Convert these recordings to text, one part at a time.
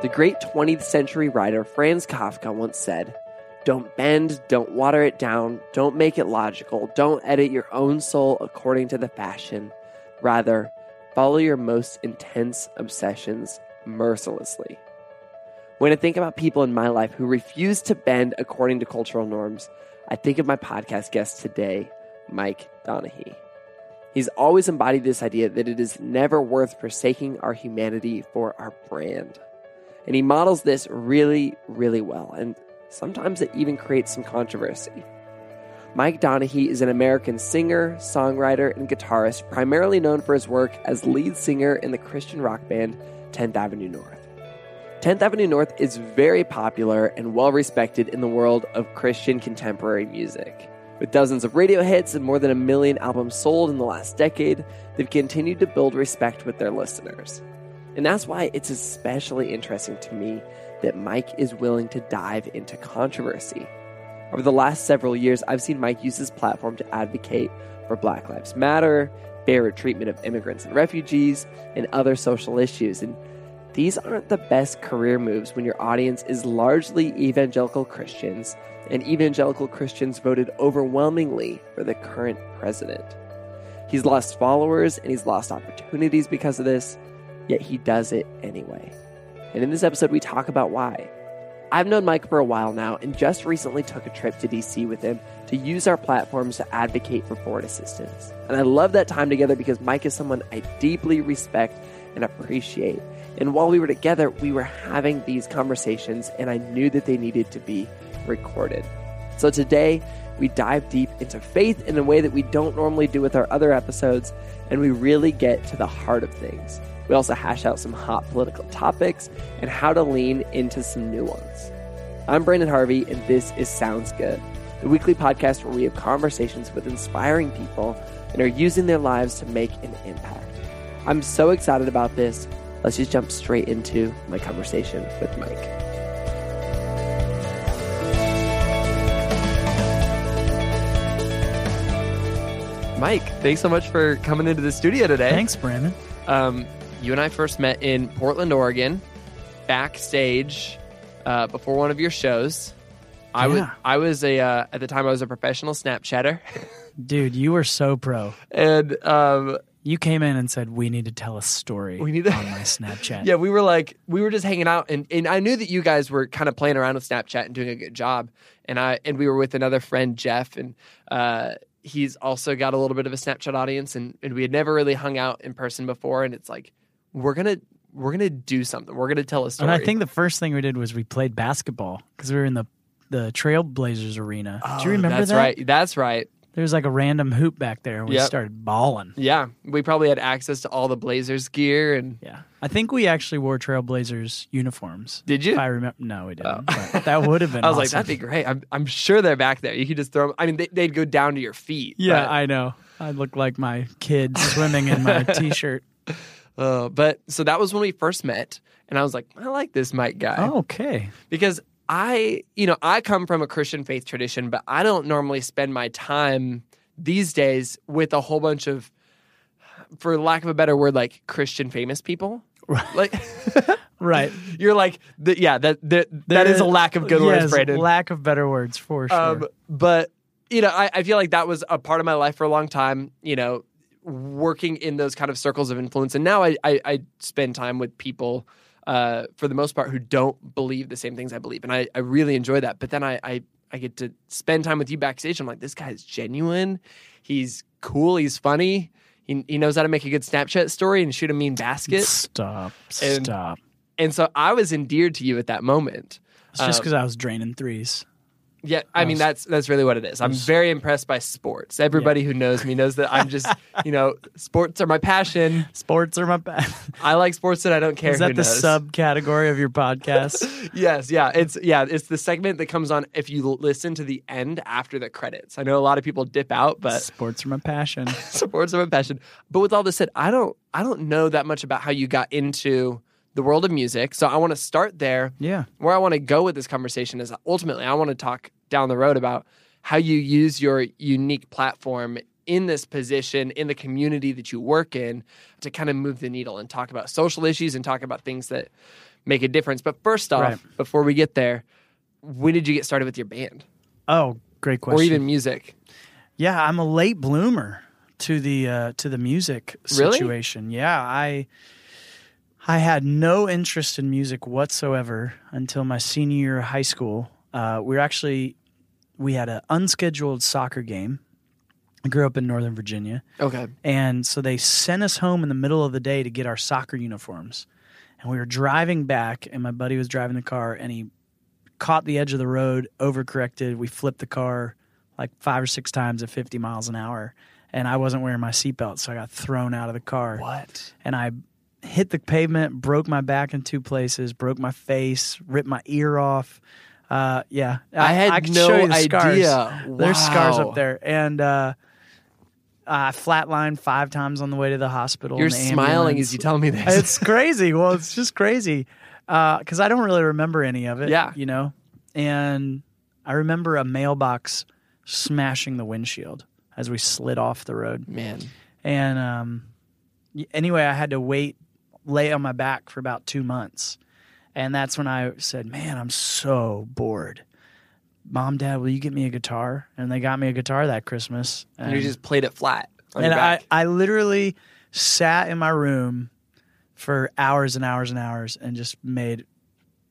The great 20th century writer Franz Kafka once said, Don't bend, don't water it down, don't make it logical, don't edit your own soul according to the fashion. Rather, follow your most intense obsessions mercilessly. When I think about people in my life who refuse to bend according to cultural norms, I think of my podcast guest today, Mike Donehey. He's always embodied this idea that it is never worth forsaking our humanity for our brand. And he models this really, really well. And sometimes it even creates some controversy. Mike Donehey is an American singer, songwriter, and guitarist, primarily known for his work as lead singer in the Christian rock band 10th Avenue North. 10th Avenue North is very popular and well respected in the world of Christian contemporary music. With dozens of radio hits and more than a million albums sold in the last decade, they've continued to build respect with their listeners. And that's why it's especially interesting to me that Mike is willing to dive into controversy. Over the last several years, I've seen Mike use his platform to advocate for Black Lives Matter, fairer treatment of immigrants and refugees, and other social issues. And these aren't the best career moves when your audience is largely evangelical Christians, and evangelical Christians voted overwhelmingly for the current president. He's lost followers and he's lost opportunities because of this, yet he does it anyway. And in this episode, we talk about why. I've known Mike for a while now and just recently took a trip to DC with him to use our platforms to advocate for board assistance. And I love that time together because Mike is someone I deeply respect and appreciate. And while we were together, we were having these conversations, and I knew that they needed to be recorded. So today, we dive deep into faith in a way that we don't normally do with our other episodes, and we really get to the heart of things. We also hash out some hot political topics and how to lean into some new ones. I'm Branden Harvey, and this is Sounds Good, the weekly podcast where we have conversations with inspiring people and are using their lives to make an impact. I'm so excited about this. Let's just jump straight into my conversation with Mike. Mike, thanks so much for coming into the studio today. Thanks, Branden. Um, you and I first met in Portland, Oregon, backstage uh, before one of your shows. I was I was a uh, at the time I was a professional Snapchatter, Dude, you were so pro. and um, You came in and said, We need to tell a story We need to- on my Snapchat. yeah, we were like we were just hanging out, and, and I knew that you guys were kind of playing around with Snapchat and doing a good job, and I and we were with another friend Jeff, and uh, he's also got a little bit of a Snapchat audience, and, and we had never really hung out in person before, and it's like we're gonna we're gonna do something, we're gonna tell a story. And I think the first thing we did was we played basketball because we were in the, the Trailblazers arena. Do you Oh, remember that's that? right. That's right. There was like a random hoop back there and we Yep. started balling. Yeah, we probably had access to all the Blazers gear, and Yeah. I think we actually wore Trailblazers uniforms. Did you? I remember. No, we didn't. Oh. But that would have been I was like, that'd be great. I'm I'm sure they're back there. You could just throw them. I mean, they, they'd go down to your feet. Yeah, but, I know. I look like my kid swimming in my t shirt. Uh, but so that was when we first met, and I was like, I like this Mike guy Oh, okay. because I, you know, I come from a Christian faith tradition, but I don't normally spend my time these days with a whole bunch of, for lack of a better word, like Christian famous people. Right. Like Right. you're like, the, yeah, that that, that is a lack of good yes, words, Branden. Lack of better words for sure. Um, but you know, I, I feel like that was a part of my life for a long time. You know, working in those kind of circles of influence, and now I I, I spend time with people uh, for the most part who don't believe the same things I believe, and I, I really enjoy that. But then I, I I get to spend time with you backstage. I'm like, this guy's genuine. He's cool. He's funny. He, he knows how to make a good Snapchat story and shoot a mean basket. Stop. And- Stop. And so I was endeared to you at that moment. It's just because I was draining threes. Yeah, I mean that's that's really what it is. I'm very impressed by sports. Everybody who knows me knows that I'm just, you know, sports are my passion. Sports are my bad. I like sports and I don't care Is who that the knows. subcategory of your podcast? Yes, yeah. It's yeah, it's the segment that comes on if you l- listen to the end after the credits. I know a lot of people dip out, but Sports are my passion. sports are my passion. But with all this said, I don't I don't know that much about how you got into the world of music. So I want to start there. Yeah. Where I want to go with this conversation is ultimately I want to talk down the road about how you use your unique platform in this position in the community that you work in to kind of move the needle and talk about social issues and talk about things that make a difference. But first off, Right. before we get there, when did you get started with your band Oh, great question. or even music? Yeah, I'm a late bloomer to the uh, to the music Really? situation. Yeah, I I had no interest in music whatsoever until my senior year of high school. Uh, we were actually we had an unscheduled soccer game. I grew up in Northern Virginia, Okay. and so they sent us home in the middle of the day to get our soccer uniforms. And we were driving back, and my buddy was driving the car, and he caught the edge of the road, overcorrected. We flipped the car like five or six times at 50 miles an hour. And I wasn't wearing my seatbelt, so I got thrown out of the car. What? And I hit the pavement, broke my back in two places, broke my face, ripped my ear off. Uh, yeah, I had can no the scars. idea. There's scars up there, and uh, I flatlined five times on the way to the hospital. You're the smiling as you tell me this. It's crazy. Well, it's just crazy because I don't really remember any of it. Yeah. you know. And I remember a mailbox smashing the windshield as we slid off the road. Man. And um, anyway, I had to wait, lay on my back for about two months, and that's when I said, "Man, I'm so bored." Mom, Dad, will you get me a guitar? And they got me a guitar that Christmas. And you just played it flat. And I. I literally sat in my room for hours and hours and hours and just made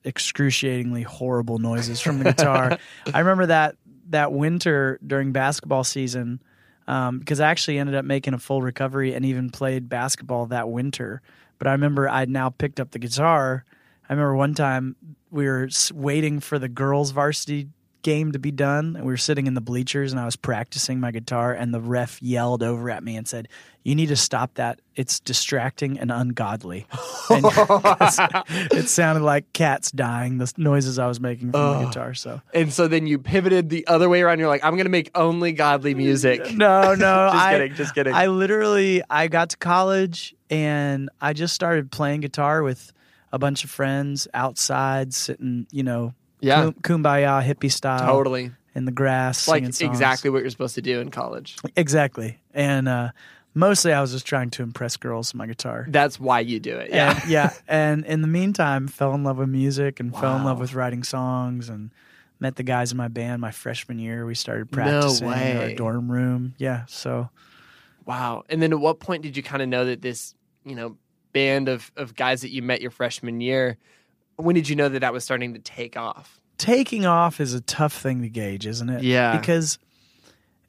excruciatingly horrible noises from the guitar. I remember that that winter during basketball season um, because I actually ended up making a full recovery and even played basketball that winter. But I remember I'd now picked up the guitar. I remember one time we were waiting for the girls' varsity game to be done, and we were sitting in the bleachers, and I was practicing my guitar, and the ref yelled over at me and said, "You need to stop that. It's distracting and ungodly." And it sounded like cats dying. The noises I was making from the guitar. So and so then you pivoted the other way around. You're like, I'm going to make only godly music. no, no, Just I, kidding, just kidding. I literally I got to college and I just started playing guitar with a bunch of friends outside, sitting, you know, Yeah. kum- kumbaya hippie style, Totally. in the grass, Like exactly what you're supposed to do in college. exactly. And uh, mostly, I was just trying to impress girls with my guitar. That's why you do it. Yeah. And, yeah. And in the meantime, fell in love with music and fell in love with writing songs and met the guys in my band my freshman year. We started practicing in our dorm room. Yeah. So. Wow. And then at what point did you kind of know that this, you know, band of, of guys that you met your freshman year, when did you know that that was starting to take off? taking off is a tough thing to gauge, isn't it? Yeah. Because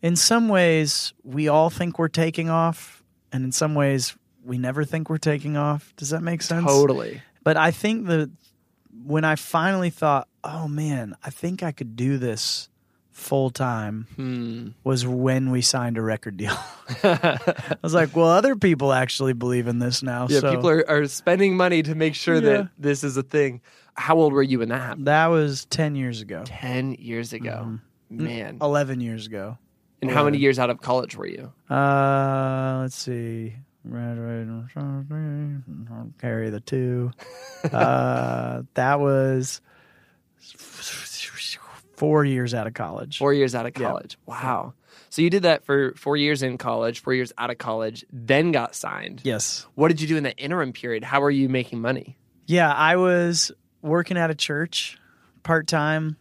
in some ways, we all think we're taking off, and in some ways, we never think we're taking off. Does that make sense? Totally. But I think that when I finally thought, oh man, I think I could do this full time Hmm. was when we signed a record deal. I was like, well, other people actually believe in this now. Yeah, so people are, are spending money to make sure Yeah. that this is a thing. How old were you when that happened? that was 10 years ago, 10 years ago. Mm-hmm. Man. 11 years ago. And how many years out of college were you? Uh, let's see. Graduated, carry the two. Uh, that was four years out of college. Four years out of college. Wow. So you did that for four years in college, four years out of college, then got signed. Yes. What did you do in that interim period? How were you making money? Yeah, I was working at a church part time,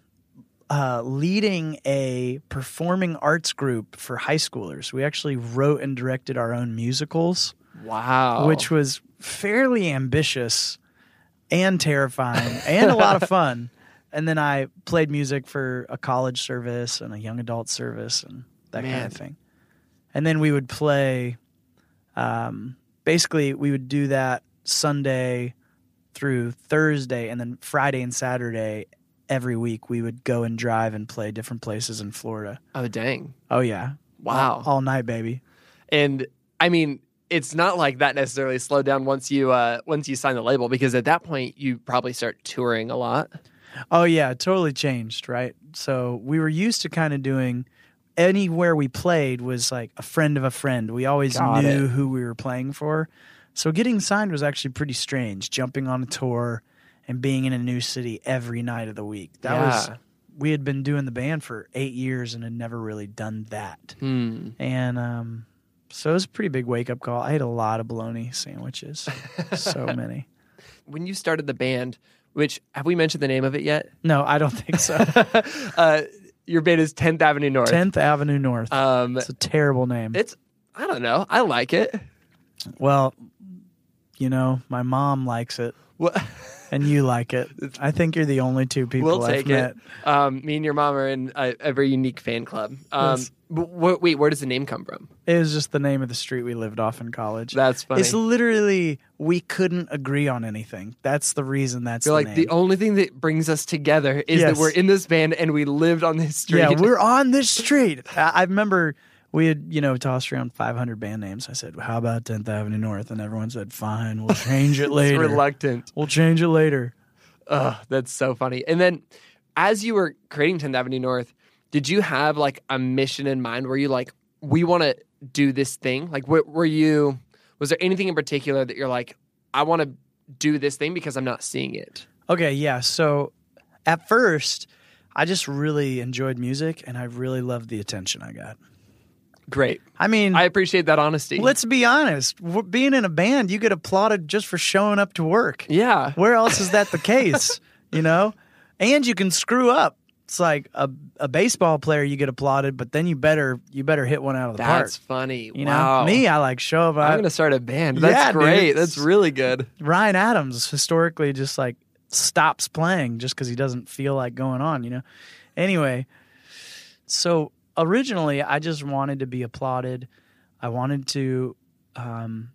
uh, leading a performing arts group for high schoolers. We actually wrote and directed our own musicals. Wow. which was fairly ambitious and terrifying and a lot of fun. And then I played music for a college service and a young adult service and that kind of thing. And then we would play. Um, basically, we would do that Sunday through Thursday, and then Friday and Saturday every week we would go and drive and play different places in Florida. Oh dang. Oh yeah, Wow. all, all night, baby. And I mean, it's not like that necessarily slowed down once you uh once you sign the label because at that point you probably start touring a lot. Oh yeah, totally changed, right? So we were used to kind of doing anywhere we played was like a friend of a friend. We always Got knew it. who we were playing for. So getting signed was actually pretty strange, jumping on a tour and being in a new city every night of the week. That was we had been doing the band for 8 years and had never really done that. Hmm. And um so it was a pretty big wake up call. I ate a lot of bologna sandwiches. so many. When you started the band, which have we mentioned the name of it yet? No, I don't think so. uh, your band is 10th Avenue North. 10th Avenue North. Um, It's a terrible name. it's I don't know. I like it. Well, you know, my mom likes it Well, and you like it. I think you're the only two people we'll I've take met. it. Um, me and your mom are in a, a very unique fan club. Um, Yes. But wh- wait, where does the name come from? It was just the name of the street we lived off in college. That's funny. It's literally we couldn't agree on anything. That's the reason that's You're the like name. the only thing that brings us together is Yes. that we're in this band and we lived on this street. Yeah, we're on this street. I, I remember we had, you know, tossed around 500 band names. I said, "How about 10th Avenue North?" And everyone said, "Fine, we'll change it It's later. reluctant. we'll change it later." Ugh, that's so funny. And then as you were creating 10th Avenue North, did you have like a mission in mind? Were you like, we want to do this thing? Like, were, were you, was there anything in particular that you're like, I want to do this thing because I'm not seeing it? Okay, yeah. So at first, I just really enjoyed music and I really loved the attention I got. Great. I mean, I appreciate that honesty. let's be honest. Being in a band, you get applauded just for showing up to work. yeah. Where else is that the case? you know? And you can screw up. It's like a, a baseball player you get applauded, but then you better you better hit one out of the That's park. That's funny. You know, me, I like show up. I'm going to start a band. That's Yeah, great. it's- That's really good. Ryan Adams historically just like stops playing just because he doesn't feel like going on, you know? Anyway, so originally I just wanted to be applauded. I wanted to um,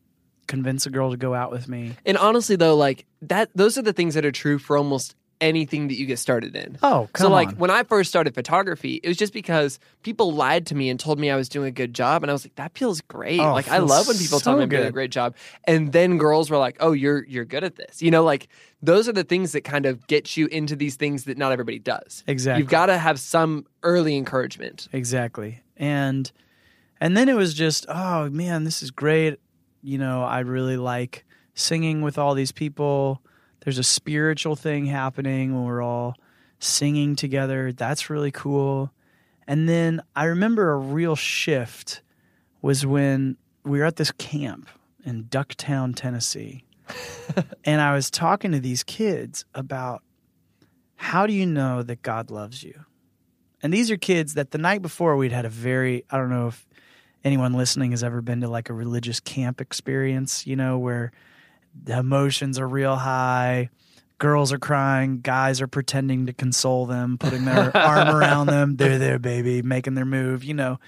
convince a girl to go out with me. And honestly, though, like that, those are the things that are true for almost anything that you get started in. Oh, come so like on. when I first started photography, it was just because people lied to me and told me I was doing a good job, and I was like, "That feels great." Oh, like I love when people tell me I'm doing a great job, and then girls were like, "Oh, you're you're good at this." You know, like those are the things that kind of get you into these things that not everybody does. Exactly. You've got to have some early encouragement. Exactly. And and then it was just, oh man, this is great. You know, I really like singing with all these people. There's a spiritual thing happening when we're all singing together. That's really cool. And then I remember a real shift was when we were at this camp in Ducktown, Tennessee. and I was talking to these kids about how do you know that God loves you? And these are kids that the night before we'd had a very, I don't know if anyone listening has ever been to like a religious camp experience, you know, where the emotions are real high, girls are crying, guys are pretending to console them, putting their arm around them, they're there, baby, making their move, you know.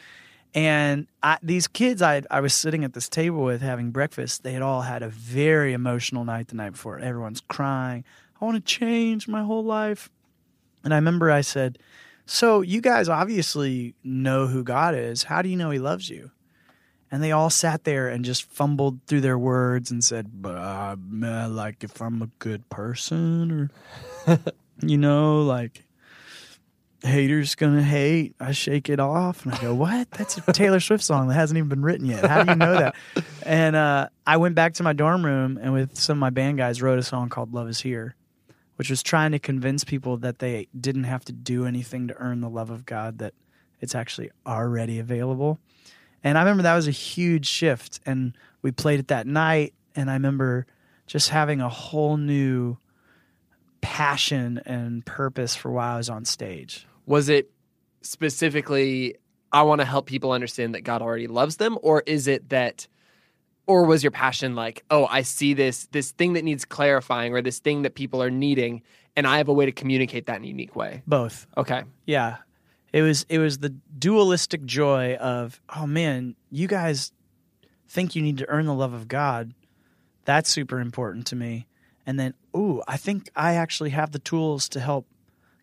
And I, these kids I, I was sitting at this table with having breakfast, they had all had a very emotional night the night before. Everyone's crying. I want to change my whole life. And I remember I said, So you guys obviously know who God is. How do you know he loves you? And they all sat there and just fumbled through their words and said, But uh, like if I'm a good person or, you know, like haters gonna hate. I shake it off and I go, What? That's a Taylor Swift song that hasn't even been written yet. How do you know that? And uh, I went back to my dorm room and with some of my band guys wrote a song called Love Is Here which was trying to convince people that they didn't have to do anything to earn the love of God, that it's actually already available. And I remember that was a huge shift. And we played it that night. And I remember just having a whole new passion and purpose for why I was on stage. Was it specifically, I want to help people understand that God already loves them, or is it that, or was your passion like, oh, I see this this thing that needs clarifying, or this thing that people are needing, and I have a way to communicate that in a unique way? Both. Okay, Yeah. It was it was the dualistic joy of, oh man, you guys think you need to earn the love of God. That's super important to me. And then, ooh, I think I actually have the tools to help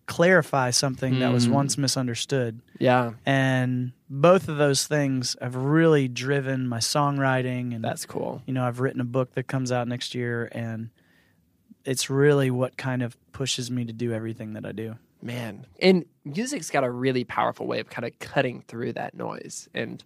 clarify something that was Mm. once misunderstood. Yeah, And both of those things have really driven my songwriting and that's cool. you know, I've written a book that comes out next year and it's really what kind of pushes me to do everything that I do. Man, and music's got a really powerful way of kind of cutting through that noise and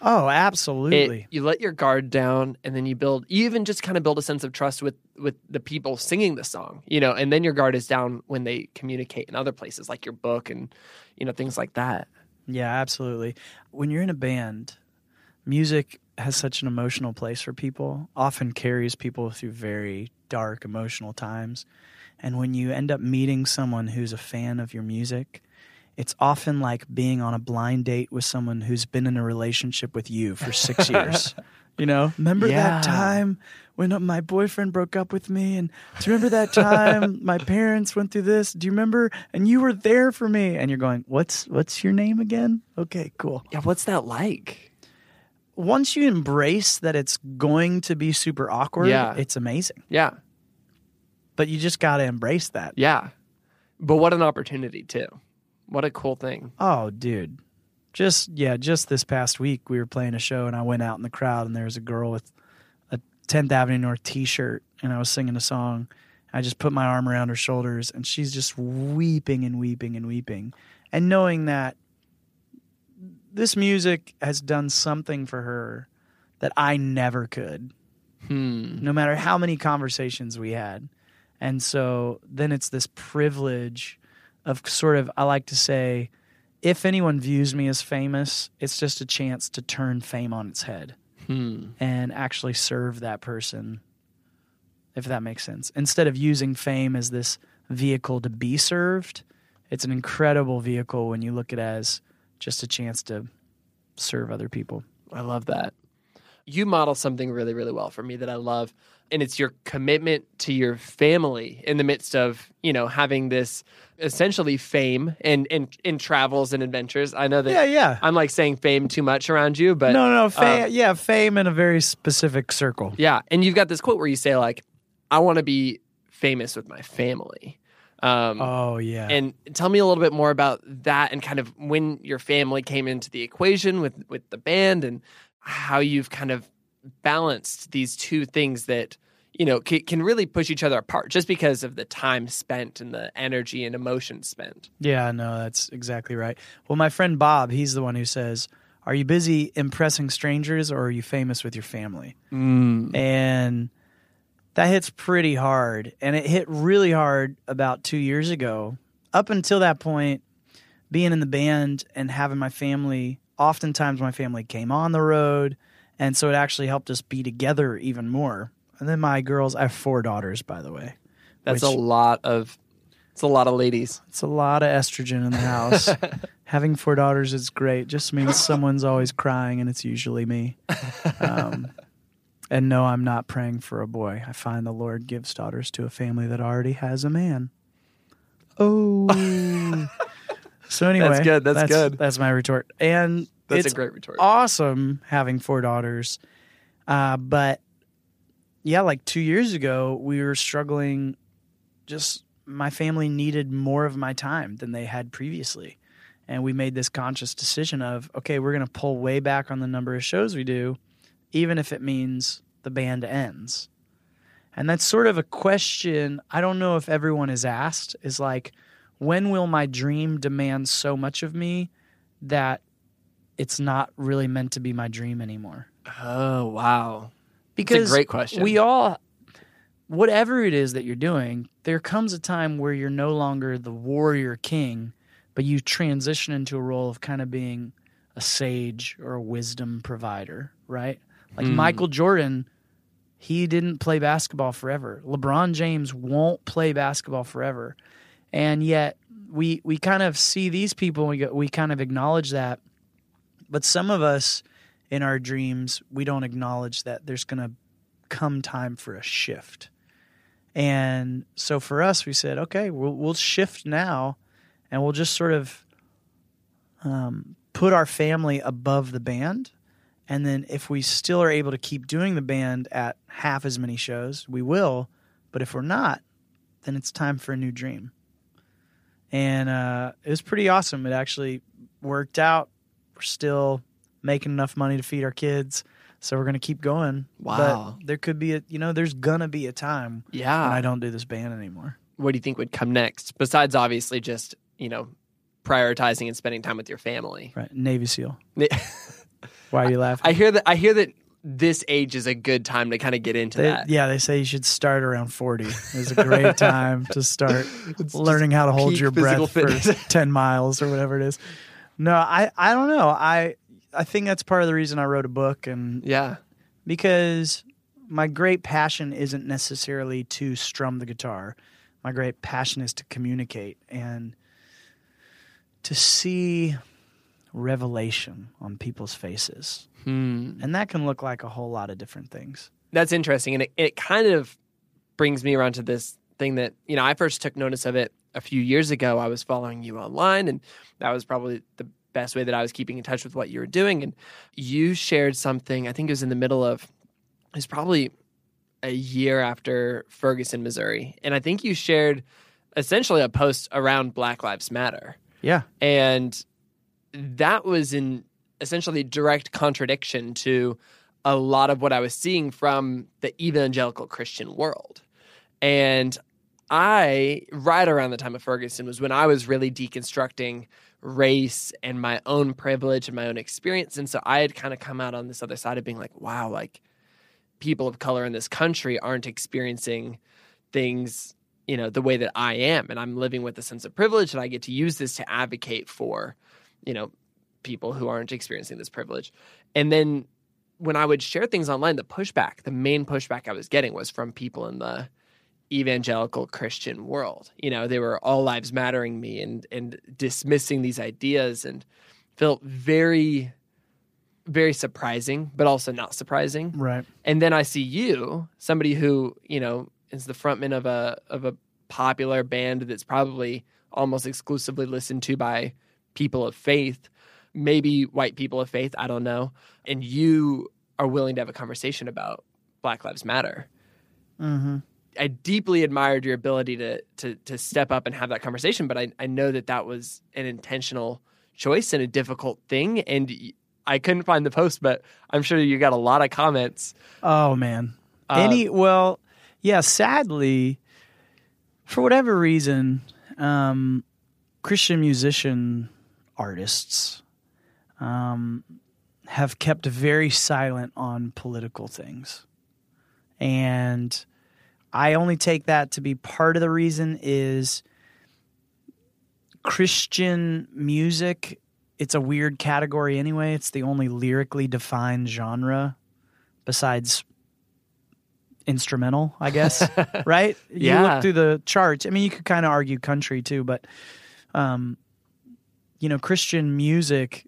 Oh, it, absolutely. you let your guard down and then you build you even just kind of build a sense of trust with with the people singing the song you know and then your guard is down when they communicate in other places like your book and you know things like that Yeah, absolutely. When you're in a band, music has such an emotional place for people, often carries people through very dark emotional times. And when you end up meeting someone who's a fan of your music, it's often like being on a blind date with someone who's been in a relationship with you for six years. You know, remember Yeah. that time when uh, my boyfriend broke up with me? And do you remember that time my parents went through this? Do you remember? And you were there for me. And you're going, what's what's your name again? Okay, cool. yeah what's that like Once you embrace that it's going to be super awkward, Yeah. it's amazing. yeah But you just got to embrace that. yeah but what an opportunity too what a cool thing Oh, dude. Just yeah, just this past week we were playing a show and I went out in the crowd and there was a girl with a 10th Avenue North t-shirt and I was singing a song. I just put my arm around her shoulders and she's just weeping and weeping and weeping. And knowing that this music has done something for her that I never could hmm no matter how many conversations we had. And so then it's this privilege of sort of, I like to say, if anyone views me as famous, it's just a chance to turn fame on its head hmm and actually serve that person, if that makes sense. Instead of using fame as this vehicle to be served, it's an incredible vehicle when you look at it as just a chance to serve other people. I love that. You model something really, really well for me that I love. And it's your commitment to your family in the midst of, you know, having this essentially fame and and in travels and adventures. I know that Yeah, yeah. I'm like saying fame too much around you, but no, no, fa- uh, yeah, fame in a very specific circle. yeah. And you've got this quote where you say, like, I want to be famous with my family. Um, Oh, yeah. and tell me a little bit more about that and kind of when your family came into the equation with with the band and how you've kind of balanced these two things that you know can, can really push each other apart just because of the time spent and the energy and emotion spent. Yeah, no, that's exactly right. Well, my friend Bob, he's the one who says, Are you busy impressing strangers or are you famous with your family? Mm. And that hits pretty hard. And it hit really hard about two years ago. Up until that point, being in the band and having my family, oftentimes my family came on the road. And so it actually helped us be together even more. And then my girls, I have four daughters, by the way. That's Which- a lot of it's a lot of ladies. It's a lot of estrogen in the house. Having four daughters is great. Just means someone's always crying, and it's usually me. Um, and no, I'm not praying for a boy. I find the Lord gives daughters to a family that already has a man. Oh. so anyway, That's good, that's good. That's my retort. And That's it's a great retort. awesome having four daughters. Uh, but yeah, like two years ago, we were struggling. Just my family needed more of my time than they had previously. And we made this conscious decision of, okay, we're going to pull way back on the number of shows we do, even if it means the band ends. And that's sort of a question I don't know if everyone is asked is like, when will my dream demand so much of me that it's not really meant to be my dream anymore? Oh wow, Because great question. We all, whatever it is that you're doing, there comes a time where you're no longer the warrior king, but you transition into a role of kind of being a sage or a wisdom provider, right? Like Mm. Michael Jordan, he didn't play basketball forever. LeBron James won't play basketball forever. And yet we we kind of see these people and we go, we kind of acknowledge that. But some of us in our dreams, we don't acknowledge that there's going to come time for a shift. And so for us, we said, okay, we'll, we'll shift now and we'll just sort of um, put our family above the band. And then if we still are able to keep doing the band at half as many shows, we will. But if we're not, then it's time for a new dream. and uh, it was pretty awesome. It actually worked out. We're still making enough money to feed our kids, so we're gonna keep going. Wow. But there could be a, you know, there's gonna be a time when Yeah. I don't do this band anymore. what do you think would come next? Besides, obviously, just you know, prioritizing and spending time with your family. Right, Navy SEAL. Why are you laughing? I hear that. I hear that this age is a good time to kind of get into They- that. yeah, they say you should start around 40. It's a great time to start learning how to hold your breath for 10 miles or whatever it is. No, I, I don't know. I I think that's part of the reason I wrote a book and Yeah. because my great passion isn't necessarily to strum the guitar. My great passion is to communicate and to see revelation on people's faces. Hmm. And that can look like a whole lot of different things. That's interesting, and it, it kind of brings me around to this thing that you know I first took notice of it a few years ago. I was following you online, and that was probably the best way that I was keeping in touch with what you were doing. And you shared something. I think it was in the middle of. It was probably a year after Ferguson, Missouri, and I think you shared essentially a post around Black Lives Matter. Yeah. And that was in essentially direct contradiction to a lot of what I was seeing from the evangelical Christian world. And I, right around the time of Ferguson, was when I was really deconstructing race and my own privilege and my own experience. And so I had kind of come out on this other side of being like, wow, like people of color in this country aren't experiencing things you know the way that i am and i'm living with a sense of privilege and i get to use this to advocate for you know people who aren't experiencing this privilege and then when i would share things online the pushback the main pushback i was getting was from people in the evangelical christian world you know they were all lives mattering me and and dismissing these ideas and felt very very surprising but also not surprising Right. and then I see you, somebody who you know is the frontman of a of a popular band that's probably almost exclusively listened to by people of faith, maybe white people of faith. I don't know. And you are willing to have a conversation about Black Lives Matter. Mm-hmm. I deeply admired your ability to to to step up and have that conversation, but I I know that that was an intentional choice and a difficult thing, and I couldn't find the post, but I'm sure you got a lot of comments. Oh man. Uh, Any well, yeah, sadly, for whatever reason, um, Christian musician artists um, have kept very silent on political things. And I only take that to be part of the reason is Christian music it's a weird category anyway. It's the only lyrically defined genre besides instrumental, I guess. right? You Yeah. look through the charts. I mean, you could kind of argue country too, but um, you know, Christian music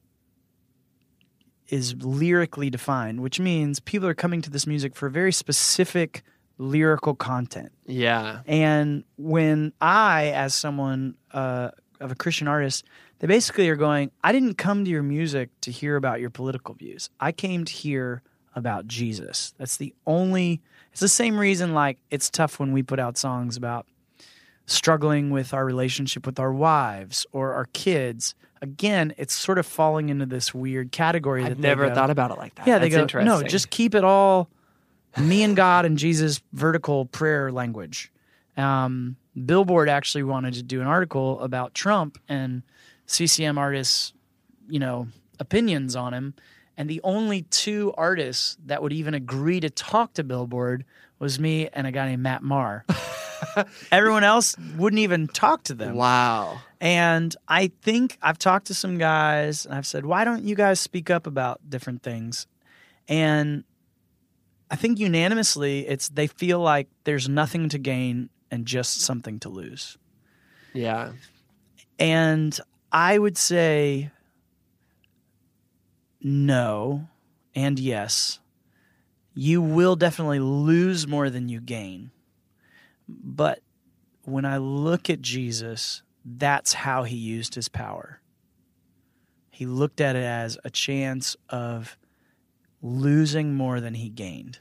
is lyrically defined, which means people are coming to this music for a very specific lyrical content. Yeah. And when I, as someone uh, of a Christian artist, they basically are going, I didn't come to your music to hear about your political views. I came to hear about Jesus. That's the only, it's the same reason, like, it's tough when we put out songs about struggling with our relationship with our wives or our kids. Again, it's sort of falling into this weird category that I've they never go- thought about it like that. yeah, they That's go, interesting. no, just keep it all me and God and Jesus vertical prayer language. Um, Billboard actually wanted to do an article about Trump and CCM artists, you know, opinions on him. And the only two artists that would even agree to talk to Billboard was me and a guy named Matt Maher. Everyone else wouldn't even talk to them. Wow. And I think I've talked to some guys and I've said, why don't you guys speak up about different things? And I think unanimously it's they feel like there's nothing to gain and just something to lose. Yeah. And I would say no and yes. You will definitely lose more than you gain. But when I look at Jesus, that's how he used his power. He looked at it as a chance of losing more than he gained.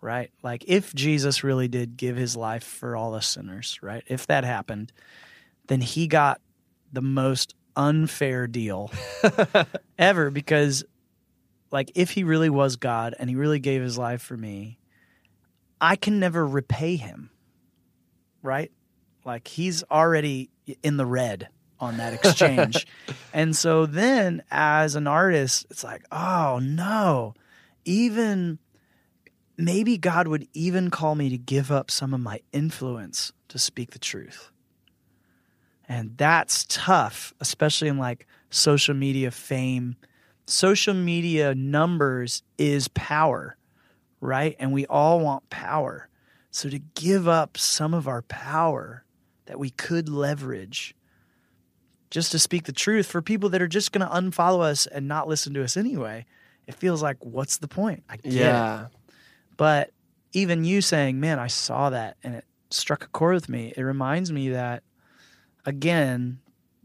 Right? Like if Jesus really did give his life for all the sinners, right? If that happened, then he got the most unfair deal ever because like if he really was God and he really gave his life for me, I can never repay him. Right? Like he's already in the red on that exchange. and so then as an artist, it's like, oh no, even maybe God would even call me to give up some of my influence to speak the truth. And that's tough, especially in like social media fame. Social media numbers is power, right? And we all want power. So to give up some of our power that we could leverage just to speak the truth for people that are just going to unfollow us and not listen to us anyway, it feels like what's the point? I get Yeah. it. But even you saying, "Man, I saw that and it struck a chord with me." It reminds me that again,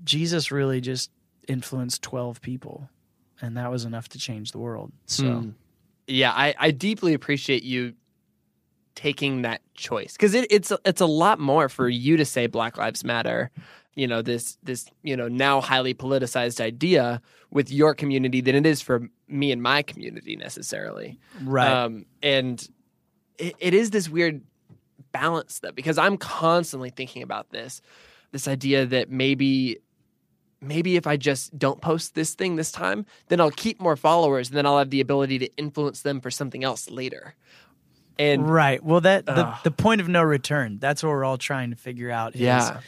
Jesus really just influenced 12 people and that was enough to change the world. So, Mm. Yeah, I, I deeply appreciate you taking that choice because it, it's it's a lot more for you to say Black Lives Matter, you know this this you know now highly politicized idea with your community than it is for me and my community necessarily. right. Um, and it, it is this weird balance though, because I'm constantly thinking about this, this idea that maybe, maybe if I just don't post this thing this time, then I'll keep more followers, and then I'll have the ability to influence them for something else later. And right. Well, that the, the point of no return. That's what we're all trying to figure out. is yeah,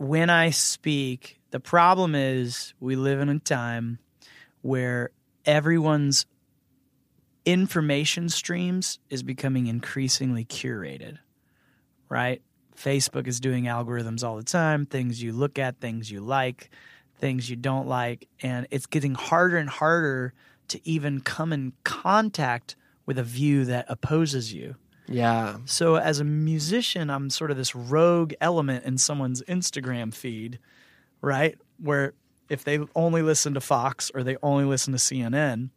when I speak, the problem is we live in a time where everyone's information streams is becoming increasingly curated, right? Facebook is doing algorithms all the time, things you look at, things you like, things you don't like, and it's getting harder and harder to even come in contact with a view that opposes you. Yeah, So as a musician, I'm sort of this rogue element in someone's Instagram feed, right? Where if they only listen to Fox or they only listen to CNN,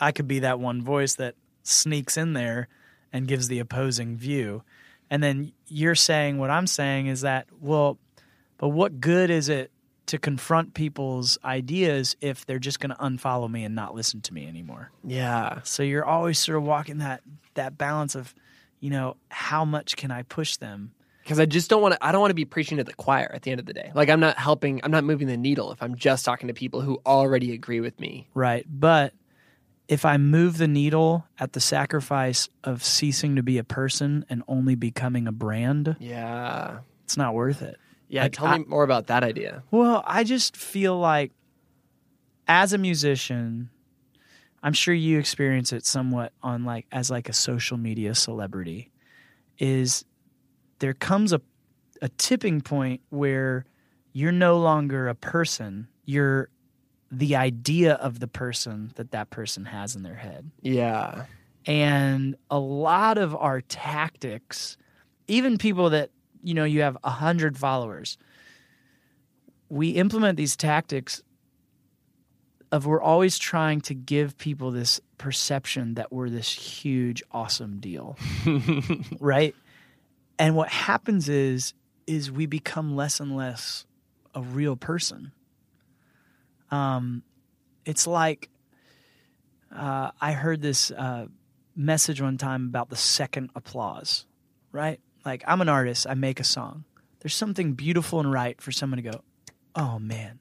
I could be that one voice that sneaks in there and gives the opposing view. And then you're saying what I'm saying is that, well, but what good is it to confront people's ideas if they're just going to unfollow me and not listen to me anymore? yeah, So you're always sort of walking that that balance of, you know, how much can I push them? because I just don't want to. I don't want to be preaching to the choir at the end of the day. Like I'm not helping. I'm not moving the needle if I'm just talking to people who already agree with me. Right. But if I move the needle at the sacrifice of ceasing to be a person and only becoming a brand, Yeah, it's not worth it. Yeah. Like, tell I- me more about that idea. Well, I just feel like as a musician, I'm sure you experience it somewhat on like as like a social media celebrity is there comes a a tipping point where you're no longer a person, you're the idea of the person that that person has in their head. Yeah, And a lot of our tactics, even people that, you know, you have a hundred followers, we implement these tactics of we're always trying to give people this perception that we're this huge, awesome deal. right? And what happens is is we become less and less a real person. Um, it's like uh, I heard this uh, message one time about the second applause, right? Like I'm an artist, I make a song. There's something beautiful and right for someone to go, "Oh man,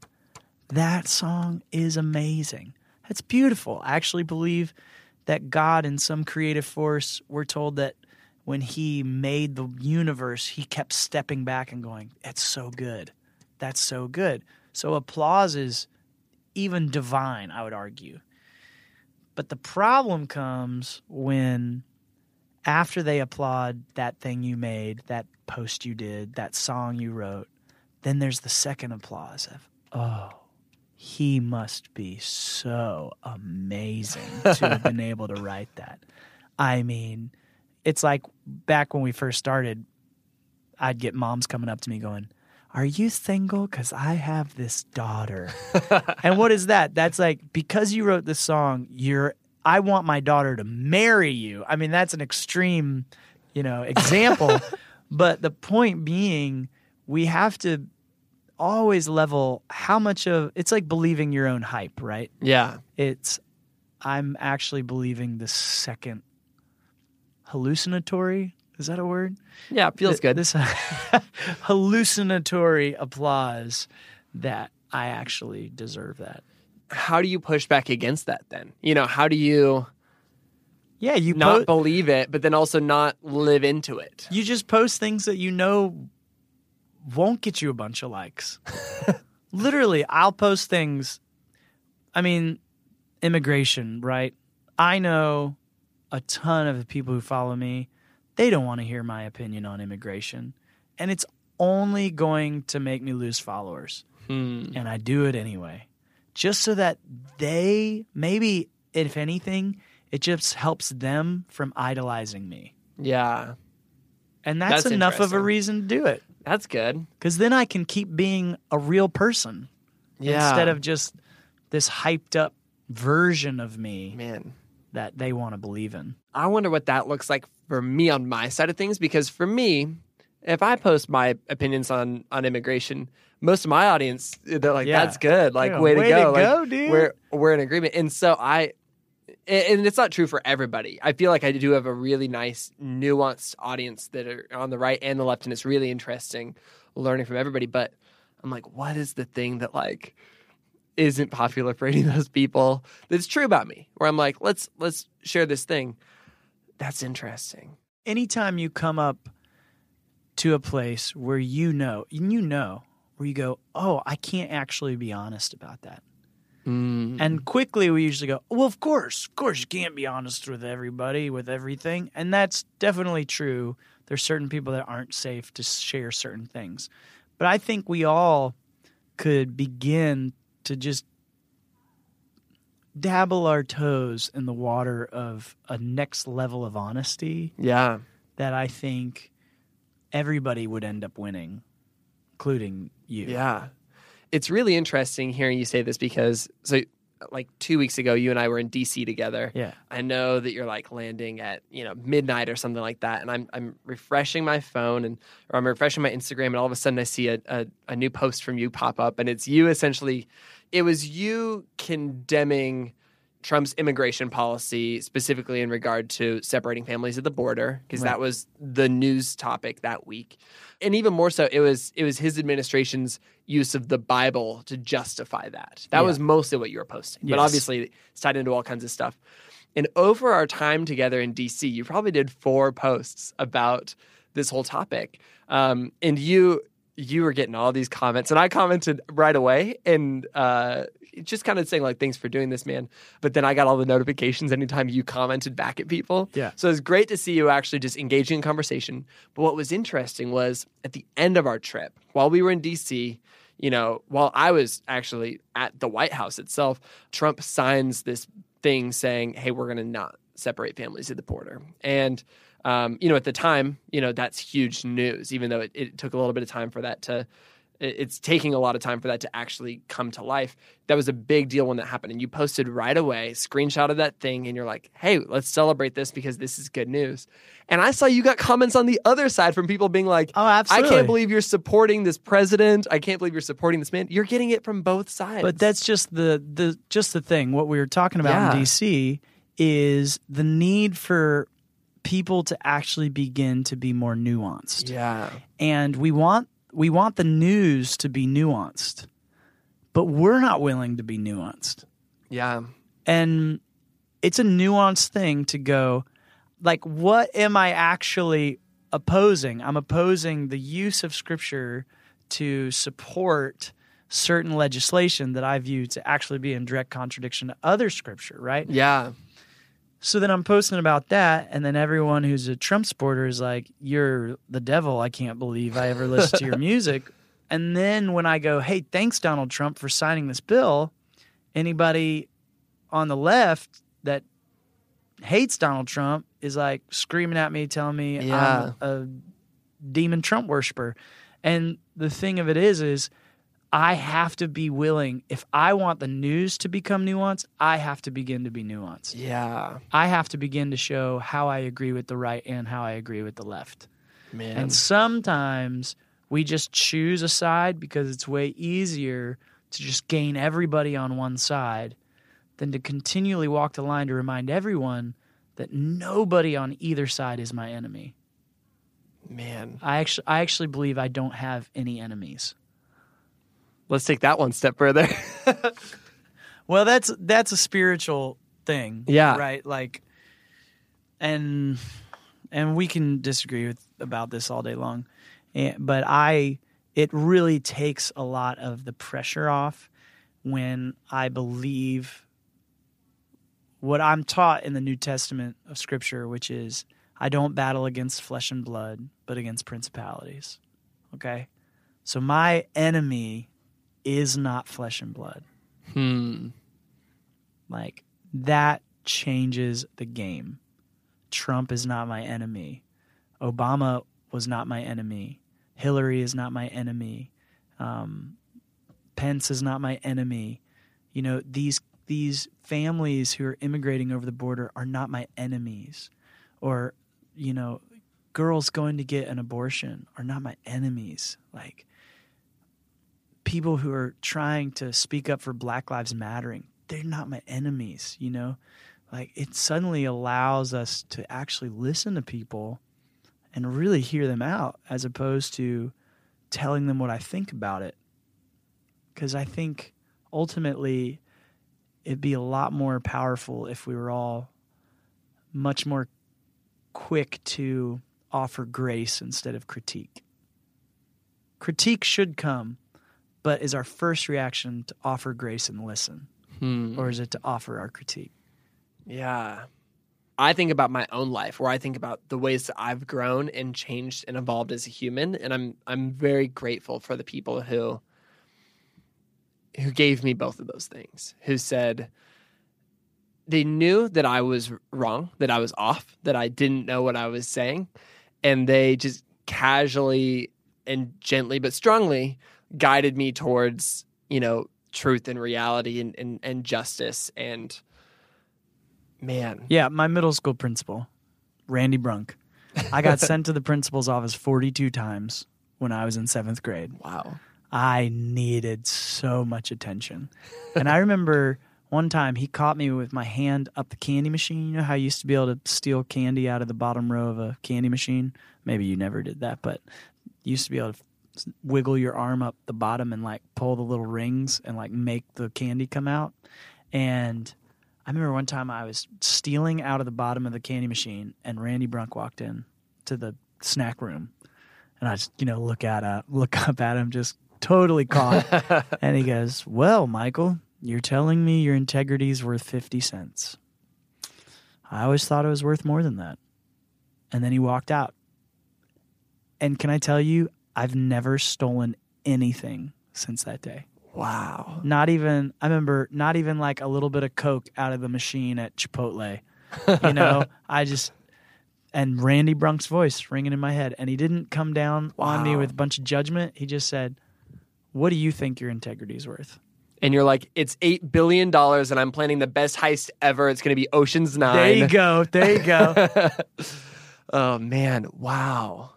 that song is amazing. That's beautiful." I actually believe that God in some creative force, we're told that when he made the universe, he kept stepping back and going, "It's so good. That's so good." So applause is even divine, I would argue. But the problem comes when after they applaud that thing you made, that post you did, that song you wrote, then there's the second applause of, oh, he must be so amazing to have been able to write that. I mean, it's like back when we first started, I'd get moms coming up to me going, Are you single? Because I have this daughter. and what is that? That's like, because you wrote this song, you're, I want my daughter to marry you. I mean, that's an extreme, you know, example. but the point being, we have to always level how much of it's like believing your own hype, right? Yeah. It's I'm actually believing the second hallucinatory. Is that a word? Yeah, it feels Th- good. This hallucinatory applause that I actually deserve that. How do you push back against that then? You know, how do you Yeah, you not po- believe it, but then also not live into it? you just post things that you know won't get you a bunch of likes. Literally, I'll post things. I mean, immigration, right? I know a ton of the people who follow me, they don't want to hear my opinion on immigration. And it's only going to make me lose followers. Hmm. And I do it anyway. Just so that they, maybe, if anything, it just helps them from idolizing me. Yeah, And that's, That's enough of a reason to do it. that's good. Because then I can keep being a real person Yeah, instead of just this hyped up version of me man. that they want to believe in. I wonder what that looks like for me on my side of things because for me, if I post my opinions on on immigration, most of my audience eh, they're like, Yeah. "That's good, like Yeah, way, way to to go, Like, go, dude." We're we're in agreement." And so I, and and it's not true for everybody. I feel like I do have a really nice, nuanced audience that are on the right and the left, and it's really interesting learning from everybody. But I'm like, what is the thing that like isn't popular for any of those people that's true about me? Where I'm like, let's let's share this thing. That's interesting. Anytime you come up to a place where you know, and you know, where you go, oh, I can't actually be honest about that. Mm. And quickly we usually go, well, of course, of course, you can't be honest with everybody, with everything. And that's definitely true. There's certain people that aren't safe to share certain things. But I think we all could begin to just dabble our toes in the water of a next level of honesty Yeah. that I think everybody would end up winning, including you. Yeah. It's really interesting hearing you say this because so like 2 weeks ago you and I were in DC together. Yeah. I know that you're like landing at, you know, midnight or something like that and I'm I'm refreshing my phone and or I'm refreshing my Instagram and all of a sudden I see a a, a new post from you pop up and it's you essentially it was you condemning Trump's immigration policy, specifically in regard to separating families at the border, because Right. that was the news topic that week. And even more so, it was it was his administration's use of the Bible to justify that. That Yeah. was mostly what you were posting. But obviously, it's tied into all kinds of stuff. And over our time together in DC, you probably did four posts about this whole topic. Um, and you you were getting all these comments, and I commented right away, and uh, just kind of saying like, "Thanks for doing this, man." But then I got all the notifications anytime you commented back at people. Yeah. So it's great to see you actually just engaging in conversation. But what was interesting was at the end of our trip, while we were in DC, you know, while I was actually at the White House itself, Trump signs this thing saying, "Hey, we're going to not separate families at the border." And um, you know, at the time, you know, that's huge news. Even though it, it took a little bit of time for that to, it's taking a lot of time for that to actually come to life. That was a big deal when that happened. And you posted right away, screenshot of that thing, and you're like, "Hey, let's celebrate this because this is good news." And I saw you got comments on the other side from people being like, Oh, absolutely. I can't believe you're supporting this president. I can't believe you're supporting this man. You're getting it from both sides. But that's just the the just the thing. What we were talking about Yeah. in DC is the need for people to actually begin to be more nuanced. yeah, And we want we want the news to be nuanced. But we're not willing to be nuanced. yeah, And it's a nuanced thing to go like what am I actually opposing? I'm opposing the use of scripture to support certain legislation that I view to actually be in direct contradiction to other scripture, right? yeah, So then I'm posting about that, and then everyone who's a Trump supporter is like, "You're the devil. I can't believe I ever listened to your music." And then when I go, "Hey, thanks Donald Trump for signing this bill," anybody on the left that hates Donald Trump is like screaming at me, telling me Yeah. I'm a demon Trump worshiper. And the thing of it is, is I have to be willing. If I want the news to become nuanced, I have to begin to be nuanced. yeah, I have to begin to show how I agree with the right and how I agree with the left. man. And sometimes we just choose a side because it's way easier to just gain everybody on one side than to continually walk the line to remind everyone that nobody on either side is my enemy. Man, I actually I actually believe I don't have any enemies. Let's take that one step further. Well, that's that's a spiritual thing. Yeah. Right? Like and and we can disagree with about this all day long. And, but I it really takes a lot of the pressure off when I believe what I'm taught in the New Testament of scripture, which is I don't battle against flesh and blood, but against principalities. Okay? So my enemy is not flesh and blood. hmm. Like that changes the game. Trump is not my enemy. Obama was not my enemy. Hillary is not my enemy. Um, Pence is not my enemy. You know these these families who are immigrating over the border are not my enemies, or you know girls going to get an abortion are not my enemies. Like people who are trying to speak up for Black Lives Mattering, they're not my enemies, you know? Like it suddenly allows us to actually listen to people and really hear them out as opposed to telling them what I think about it. Cuz I think ultimately it'd be a lot more powerful if we were all much more quick to offer grace instead of critique. Critique should come, but is our first reaction to offer grace and listen? Hmm. Or is it to offer our critique? Yeah. I think about my own life where I think about the ways that I've grown and changed and evolved as a human and I'm I'm very grateful for the people who who gave me both of those things. Who said they knew that I was wrong, that I was off, that I didn't know what I was saying and they just casually and gently but strongly guided me towards, you know, truth and reality and and, and justice and man Yeah, my middle school principal, Randy Brunk. I got sent to the principal's office 42 times when I was in seventh grade. wow I needed so much attention. And I remember one time he caught me with my hand up the candy machine. You know how you used to be able to steal candy out of the bottom row of a candy machine? Maybe you never did that, but used to be able to wiggle your arm up the bottom and like pull the little rings and like make the candy come out. And I remember one time I was stealing out of the bottom of the candy machine and Randy Brunk walked in to the snack room. And I just, you know, look at uh, look up at him just totally caught. and he goes, "Well, Michael, you're telling me your integrity's worth 50 cents. I always thought it was worth more than that." And then he walked out. And can I tell you, I've never stolen anything since that day. wow Not even I remember not even like a little bit of coke out of the machine at Chipotle. You know, I just and Randy Brunk's voice ringing in my head and he didn't come down on me with a bunch of judgment. He just said, "What do you think your integrity is worth?" and you're like it's eight billion dollars and i'm planning the best heist ever it's going to be oceans nine There you go. There you go. oh man wow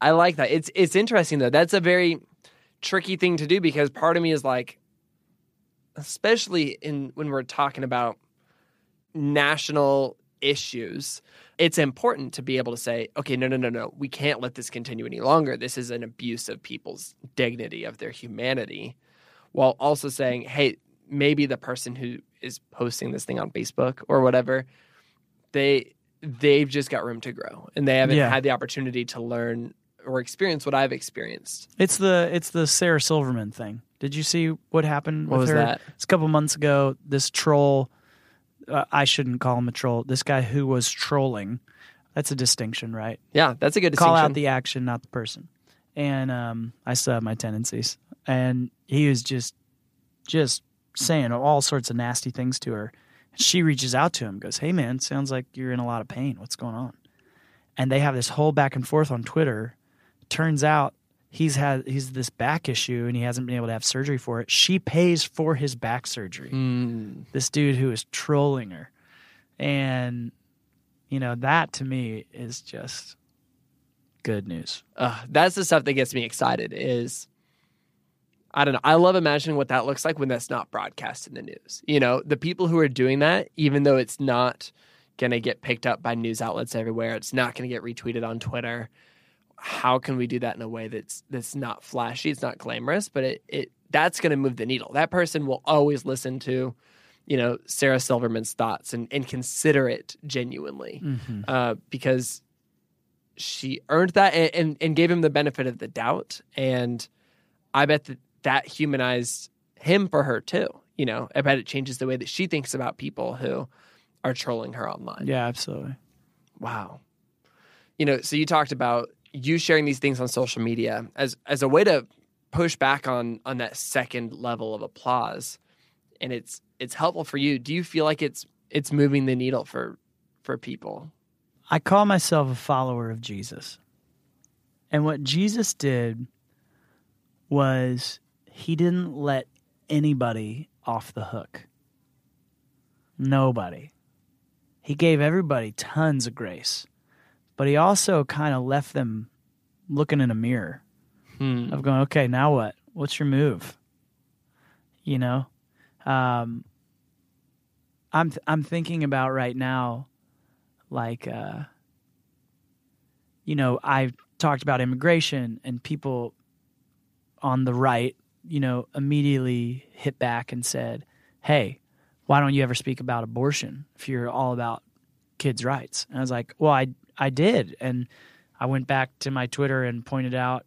i like that. It's it's interesting though. That's a very tricky thing to do because part of me is like especially in when we're talking about national issues it's important to be able to say okay no no no no. We can't let this continue any longer. This is an abuse of people's dignity of their humanity while also saying hey maybe the person who is posting this thing on facebook or whatever they they've just got room to grow and they haven't Yeah. had the opportunity to learn or experience what i've experienced It's the it's the Sarah Silverman thing. Did you see what happened What with was her? that? It's a couple months ago. This troll, uh, I shouldn't call him a troll. This guy who was trolling. That's a distinction, right? yeah that's a good Call out the action, not the person. And um, I still have my tendencies. And he was just just saying all sorts of nasty things to her. She reaches out to him, goes, "Hey man, sounds like you're in a lot of pain. What's going on?" And they have this whole back and forth on Twitter. Turns out he's had he's this back issue and he hasn't been able to have surgery for it. She pays for his back surgery. Mm, This dude who is trolling her. And you know, that to me is just good news. uh, that's the stuff that gets me excited is i don't know i love imagining what that looks like when that's not broadcast in the news you know the people who are doing that even though it's not going to get picked up by news outlets everywhere it's not going to get retweeted on twitter how can we do that in a way that's that's not flashy it's not glamorous but it, it that's going to move the needle that person will always listen to you know sarah silverman's thoughts and, and consider it genuinely uh, because she earned that and, and, and gave him the benefit of the doubt. And I bet that that humanized him for her too. You know, I bet it changes the way that she thinks about people who are trolling her online. Yeah, absolutely. Wow. You know, so you talked about you sharing these things on social media as as a way to push back on on that second level of applause. And it's it's helpful for you. Do you feel like it's it's moving the needle for for people? I call myself a follower of Jesus. And what Jesus did was he didn't let anybody off the hook. Nobody. He gave everybody tons of grace. But he also kind of left them looking in a mirror Hmm. of going, okay, now what? What's your move? You know, um, I'm I'm thinking about right now, like, uh, you know, I've talked about immigration and people on the right, you know, immediately hit back and said, "Hey, why don't you ever speak about abortion if you're all about kids' rights?" And I was like, "Well, I I did," and I went back to my Twitter and pointed out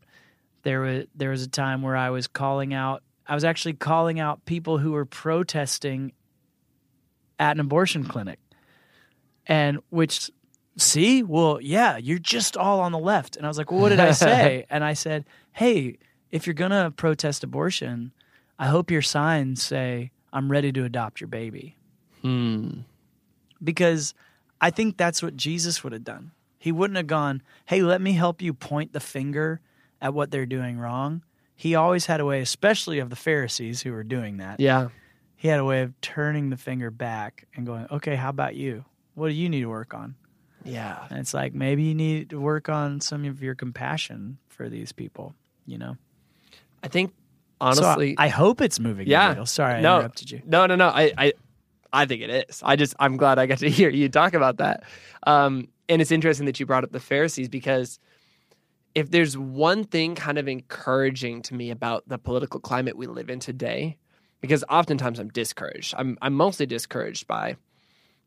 there was there was a time where I was calling out I was actually calling out people who were protesting at an abortion clinic. And which see, well, yeah, you're just all on the left. And I was like, well, what did I say? and I said, "Hey, if you're going to protest abortion, I hope your signs say I'm ready to adopt your baby." Hmm. because I think that's what Jesus would have done. He wouldn't have gone, "Hey, let me help you point the finger at what they're doing wrong." He always had a way, especially of the Pharisees who were doing that. Yeah. He had a way of turning the finger back and going, "Okay, how about you? What do you need to work on?" Yeah. And it's like maybe you need to work on some of your compassion for these people, you know. I think So I- honestly, I, hope it's moving. yeah. the needle. Sorry, I no, interrupted you. No, no, no. I, I, I think it is. I just, I'm glad I got to hear you talk about that. Um, and it's interesting that you brought up the Pharisees because if there's one thing kind of encouraging to me about the political climate we live in today, because oftentimes I'm discouraged. I'm, I'm mostly discouraged by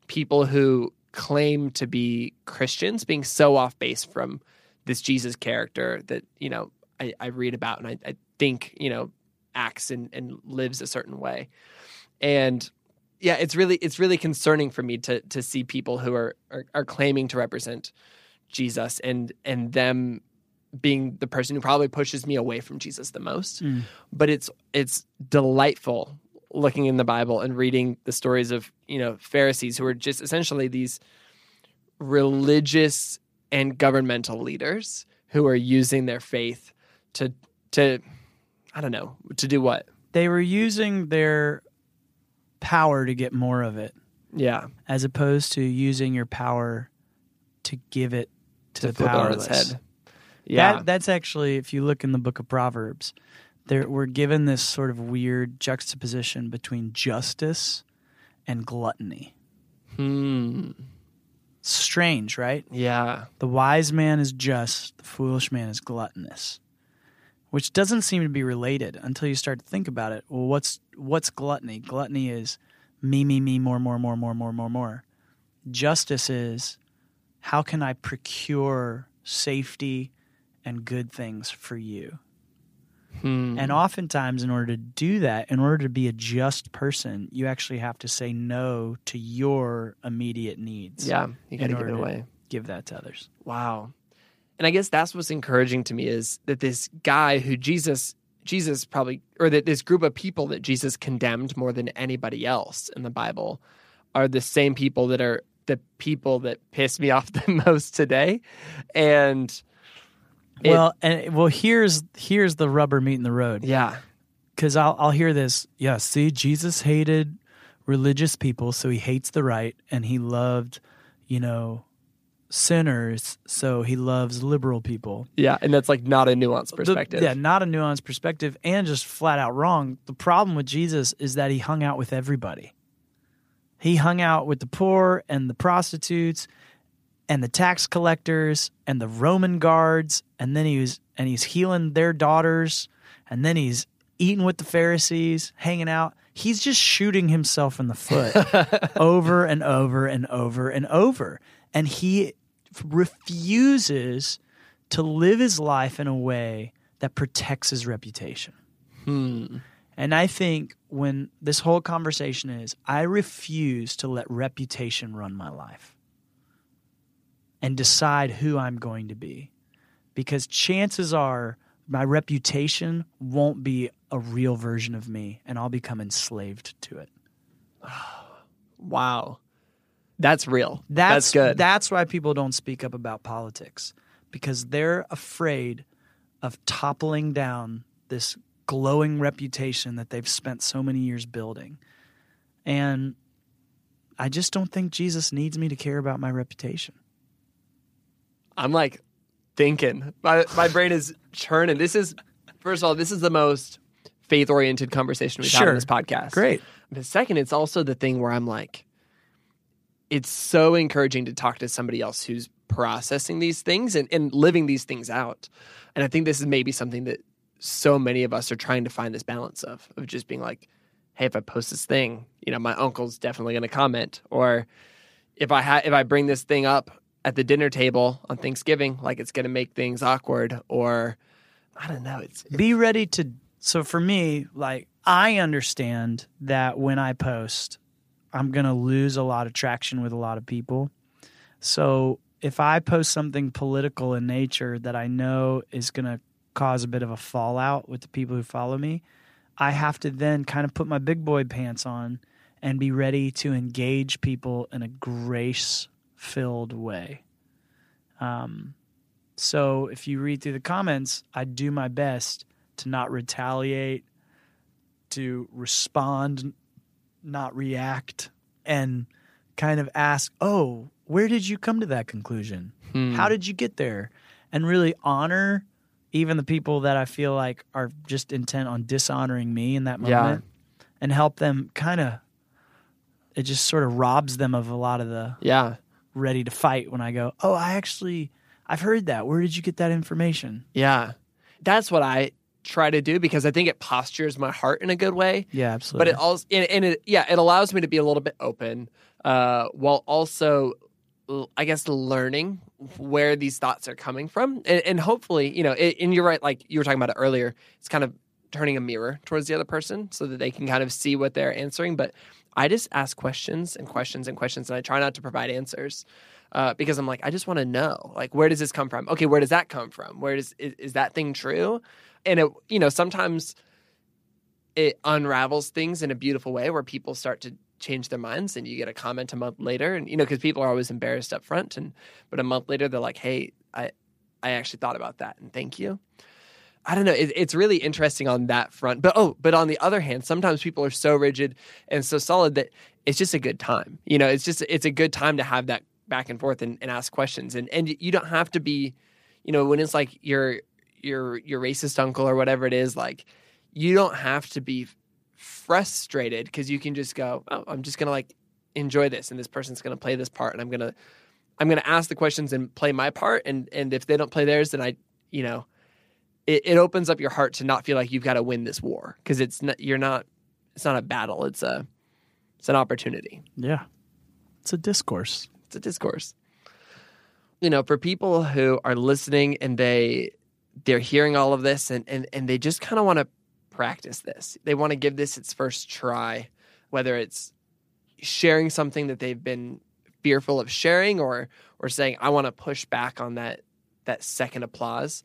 people who claim to be Christians being so off base from this Jesus character that, you know, I, I read about and I, I think, you know, acts and, and lives a certain way. And yeah, it's really it's really concerning for me to to see people who are are, are claiming to represent Jesus and and them being the person who probably pushes me away from Jesus the most. Mm. But it's it's delightful looking in the Bible and reading the stories of, you know, Pharisees who are just essentially these religious and governmental leaders who are using their faith to to I don't know, to do what? They were using their power to get more of it. Yeah. as opposed to using your power to give it to, To the powerless. head. Yeah. That, that's actually, if you look in the book of Proverbs, there we're given this sort of weird juxtaposition between justice and gluttony. hmm. Strange, right? Yeah. The wise man is just, the foolish man is gluttonous. Which doesn't seem to be related until you start to think about it. Well, what's what's gluttony? Gluttony is me, me, me, more, more, more, more, more, more, more. Justice is how can I procure safety and good things for you? Hmm. And oftentimes, in order to do that, in order to be a just person, you actually have to say no to your immediate needs. yeah. You got to give it away. Give that to others. Wow. And I guess that's what's encouraging to me is that this guy who Jesus Jesus probably or that this group of people that Jesus condemned more than anybody else in the Bible are the same people that are the people that piss me off the most today. And it- well, and well, here's here's the rubber meeting the road. yeah. because I'll I'll hear this. Yeah, see, Jesus hated religious people, so he hates the right, and he loved, you know, sinners, so he loves liberal people. Yeah, and that's like not a nuanced The- perspective. yeah, not a nuanced perspective and just flat out wrong. The problem with Jesus is that he hung out with everybody. He hung out with the poor and the prostitutes and the tax collectors and the Roman guards and then he was and he's healing their daughters and then he's eating with the Pharisees, hanging out. He's just shooting himself in the foot over and over and over and over. And he refuses to live his life in a way that protects his reputation. Hmm. And I think when this whole conversation is, I refuse to let reputation run my life and decide who I'm going to be. Because chances are my reputation won't be a real version of me and I'll become enslaved to it. wow, that's real. That's, That's, good. That's why people don't speak up about politics because they're afraid of toppling down this glowing reputation that they've spent so many years building. And I just don't think Jesus needs me to care about my reputation. I'm like thinking. My my brain is churning. This is first of all, this is the most faith oriented conversation we've had Sure. on this podcast. Great. The second, it's also the thing where I'm like, it's so encouraging to talk to somebody else who's processing these things and, and living these things out. And I think this is maybe something that so many of us are trying to find this balance of, of just being like, hey, if I post this thing, you know, my uncle's definitely going to comment. Or if I ha- if I bring this thing up at the dinner table on Thanksgiving, like it's going to make things awkward. Or I don't know. It's Be ready to. So for me, like, I understand that when I post, I'm going to lose a lot of traction with a lot of people. So if I post something political in nature that I know is going to cause a bit of a fallout with the people who follow me, I have to then kind of put my big boy pants on and be ready to engage people in a grace filled way. Um, so if you read through the comments, I do my best to not retaliate, to respond, not react, and kind of ask, oh, where did you come to that conclusion? Hmm. How did you get there? And really honor even the people that I feel like are just intent on dishonoring me in that Yeah. moment and help them kind of, it just sort of robs them of a lot of the yeah. ready to fight when I go, oh, I actually, I've heard that. Where did you get that information? Yeah. That's what I try to do because I think it postures my heart in a good way. Yeah, absolutely. But it also, and, and it, yeah, it allows me to be a little bit open uh, while also, I guess, learning where these thoughts are coming from. And, and hopefully, you know, it, and you're right, like you were talking about it earlier, it's kind of turning a mirror towards the other person so that they can kind of see what they're answering. But I just ask questions and questions and questions, and I try not to provide answers. Uh, because I'm like, I just want to know, like, where does this come from? Okay, where does that come from? Where does is, is that thing true? And it, you know, sometimes it unravels things in a beautiful way where people start to change their minds and you get a comment a month later and you know because people are always embarrassed up front and but a month later they're like hey i i actually thought about that and thank you. I don't know it, it's really interesting on that front but oh but on the other hand sometimes people are so rigid and so solid that it's just a good time you know it's just it's a good time to have that back and forth and, and ask questions and and you don't have to be you know when it's like your your your racist uncle or whatever it is like you don't have to be frustrated because you can just go oh i'm just gonna like enjoy this and this person's gonna play this part and i'm gonna i'm gonna ask the questions and play my part and and if they don't play theirs then i you know it, it opens up your heart to not feel like you've got to win this war because it's not you're not it's not a battle it's a it's an opportunity yeah. It's a discourse. it's a discourse. You know, for people who are listening and they they're hearing all of this and and, and they just kind of want to practice this. They want to give this its first try, whether it's sharing something that they've been fearful of sharing or or saying I want to push back on that that second applause.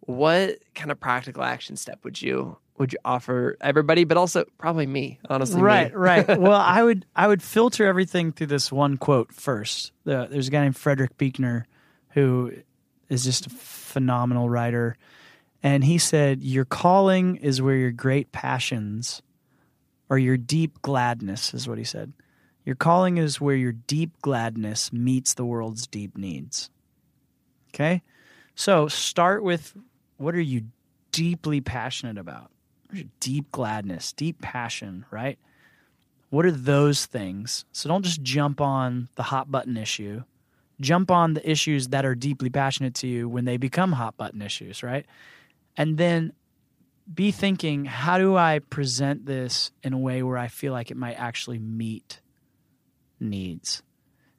What kind of practical action step would you would you offer everybody, but also probably me, honestly? me. right, right. Well, I would I would filter everything through this one quote first. The, there's a guy named Frederick Buechner who is just a phenomenal writer, and he said, "Your calling is where your great passions, or your deep gladness, is what he said. Your calling is where your deep gladness meets the world's deep needs. Okay? So start with what are you deeply passionate about? Deep gladness, deep passion, right? What are those things? So don't just jump on the hot button issue. Jump on the issues that are deeply passionate to you when they become hot button issues, right? And then be thinking, how do I present this in a way where I feel like it might actually meet needs?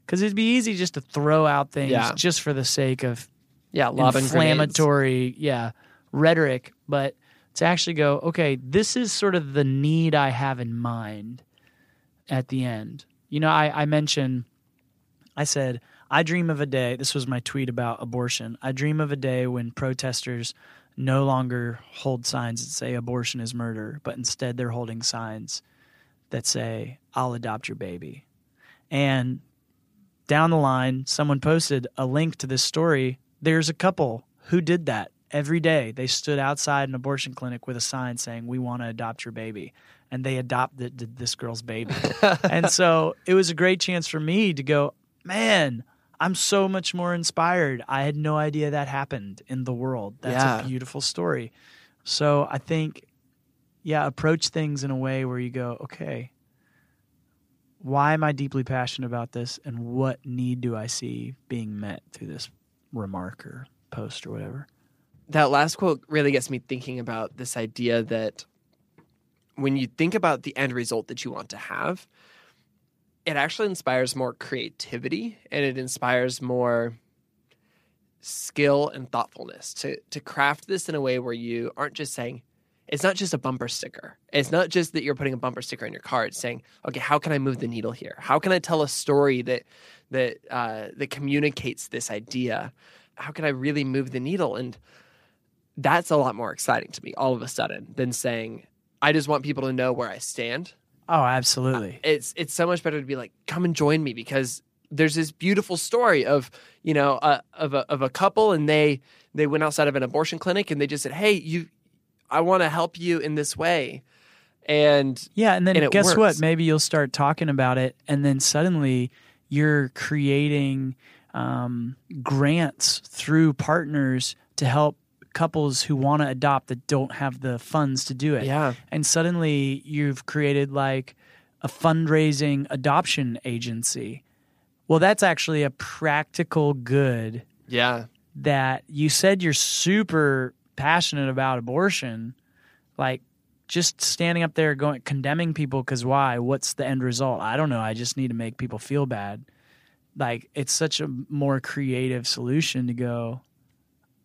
Because it'd be easy just to throw out things Yeah. just for the sake of Yeah, grenades. inflammatory, yeah, rhetoric, but to actually go, okay, this is sort of the need I have in mind at the end. You know, I, I mentioned, I said, I dream of a day, this was my tweet about abortion. I dream of a day when protesters no longer hold signs that say abortion is murder, but instead they're holding signs that say, I'll adopt your baby. And down the line, someone posted a link to this story. There's a couple who did that every day. They stood outside an abortion clinic with a sign saying, We want to adopt your baby. And they adopted this girl's baby. and so it was a great chance for me to go, Man, I'm so much more inspired. I had no idea that happened in the world. That's Yeah. a beautiful story. So I think, yeah, approach things in a way where you go, Okay, why am I deeply passionate about this and what need do I see being met through this remark or post or whatever? that last quote really gets me thinking about this idea that when you think about the end result that you want to have, it actually inspires more creativity and it inspires more skill and thoughtfulness to to craft this in a way where you aren't just saying it's not just a bumper sticker. It's not just that you're putting a bumper sticker on your car. It's saying, okay, how can I move the needle here? How can I tell a story that that uh, that communicates this idea? How can I really move the needle? And that's a lot more exciting to me all of a sudden than saying, I just want people to know where I stand. Oh, absolutely. It's it's so much better to be like, come and join me because there's this beautiful story of you know uh, of a of a couple and they they went outside of an abortion clinic and they just said, hey, you, I want to help you in this way, and Yeah, and then and guess works. what? Maybe you'll start talking about it, and then suddenly you're creating um, grants through partners to help couples who want to adopt that don't have the funds to do it. yeah, And suddenly you've created like a fundraising adoption agency. Well, that's actually a practical good yeah, that you said you're super passionate about abortion, like just standing up there going condemning people because why? What's the end result? I don't know. I just need to make people feel bad. Like it's such a more creative solution to go.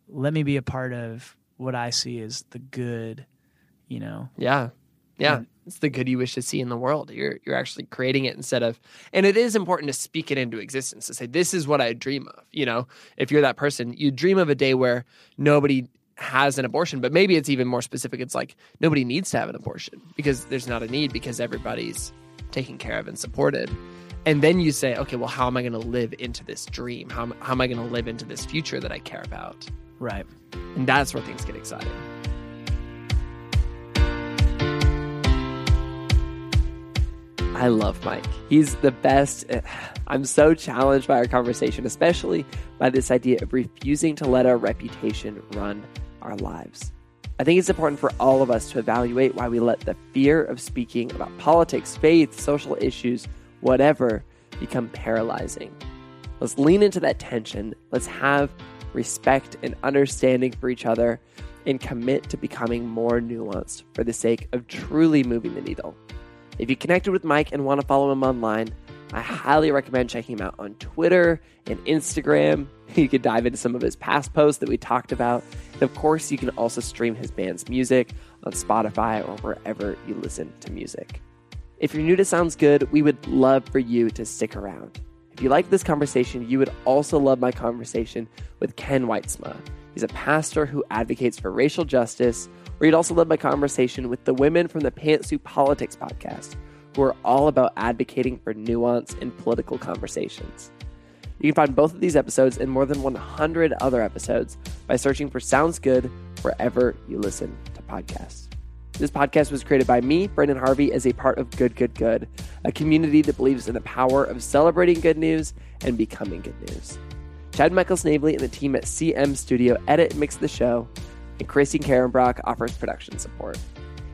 Let me be a part of what I see as the good. You know, yeah, yeah. Yeah. It's the good you wish to see in the world. You're you're actually creating it instead of, and it is important to speak it into existence to say this is what I dream of. You know, if you're that person, you dream of a day where nobody has an abortion, but maybe it's even more specific. It's like nobody needs to have an abortion because there's not a need because everybody's taken care of and supported. And then you say, okay, well, how am I going to live into this dream? How, how am I going to live into this future that I care about? Right? And that's where things get exciting. I love Mike. He's the best. I'm so challenged by our conversation, especially by this idea of refusing to let our reputation run our lives. I think it's important for all of us to evaluate why we let the fear of speaking about politics, faith, social issues, whatever, become paralyzing. Let's lean into that tension. Let's have respect and understanding for each other and commit to becoming more nuanced for the sake of truly moving the needle. If you connected with Mike and want to follow him online, I highly recommend checking him out on Twitter and Instagram. You could dive into some of his past posts that we talked about. And of course, you can also stream his band's music on Spotify or wherever you listen to music. If you're new to Sounds Good, we would love for you to stick around. If you like this conversation, you would also love my conversation with Ken Wytsma. He's a pastor who advocates for racial justice, or you'd also love my conversation with the women from the Pantsuit Politics podcast, who are all about advocating for nuance in political conversations. You can find both of these episodes and more than 100 other episodes by searching for Sounds Good wherever you listen to podcasts. This podcast was created by me, Branden Harvey, as a part of Good Good Good, a community that believes in the power of celebrating good news and becoming good news. Chad Michael Snavely and the team at CM Studio edit and mix the show, and Christine Karenbrock offers production support.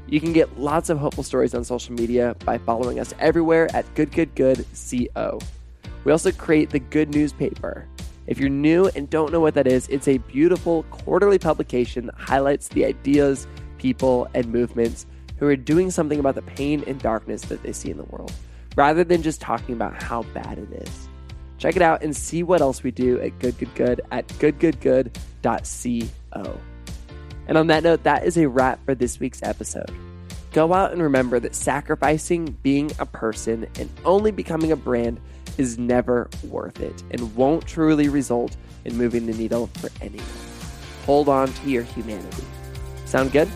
You can get lots of hopeful stories on social media by following us everywhere at Good Good Good Co. We also create the Good Newspaper. If you're new and don't know what that is, it's a beautiful quarterly publication that highlights the ideas people, and movements who are doing something about the pain and darkness that they see in the world, rather than just talking about how bad it is. Check it out and see what else we do at Good Good Good at goodgoodgood.co. And on that note, that is a wrap for this week's episode. Go out and remember that sacrificing being a person and only becoming a brand is never worth it and won't truly result in moving the needle for anyone. Hold on to your humanity. Sound good?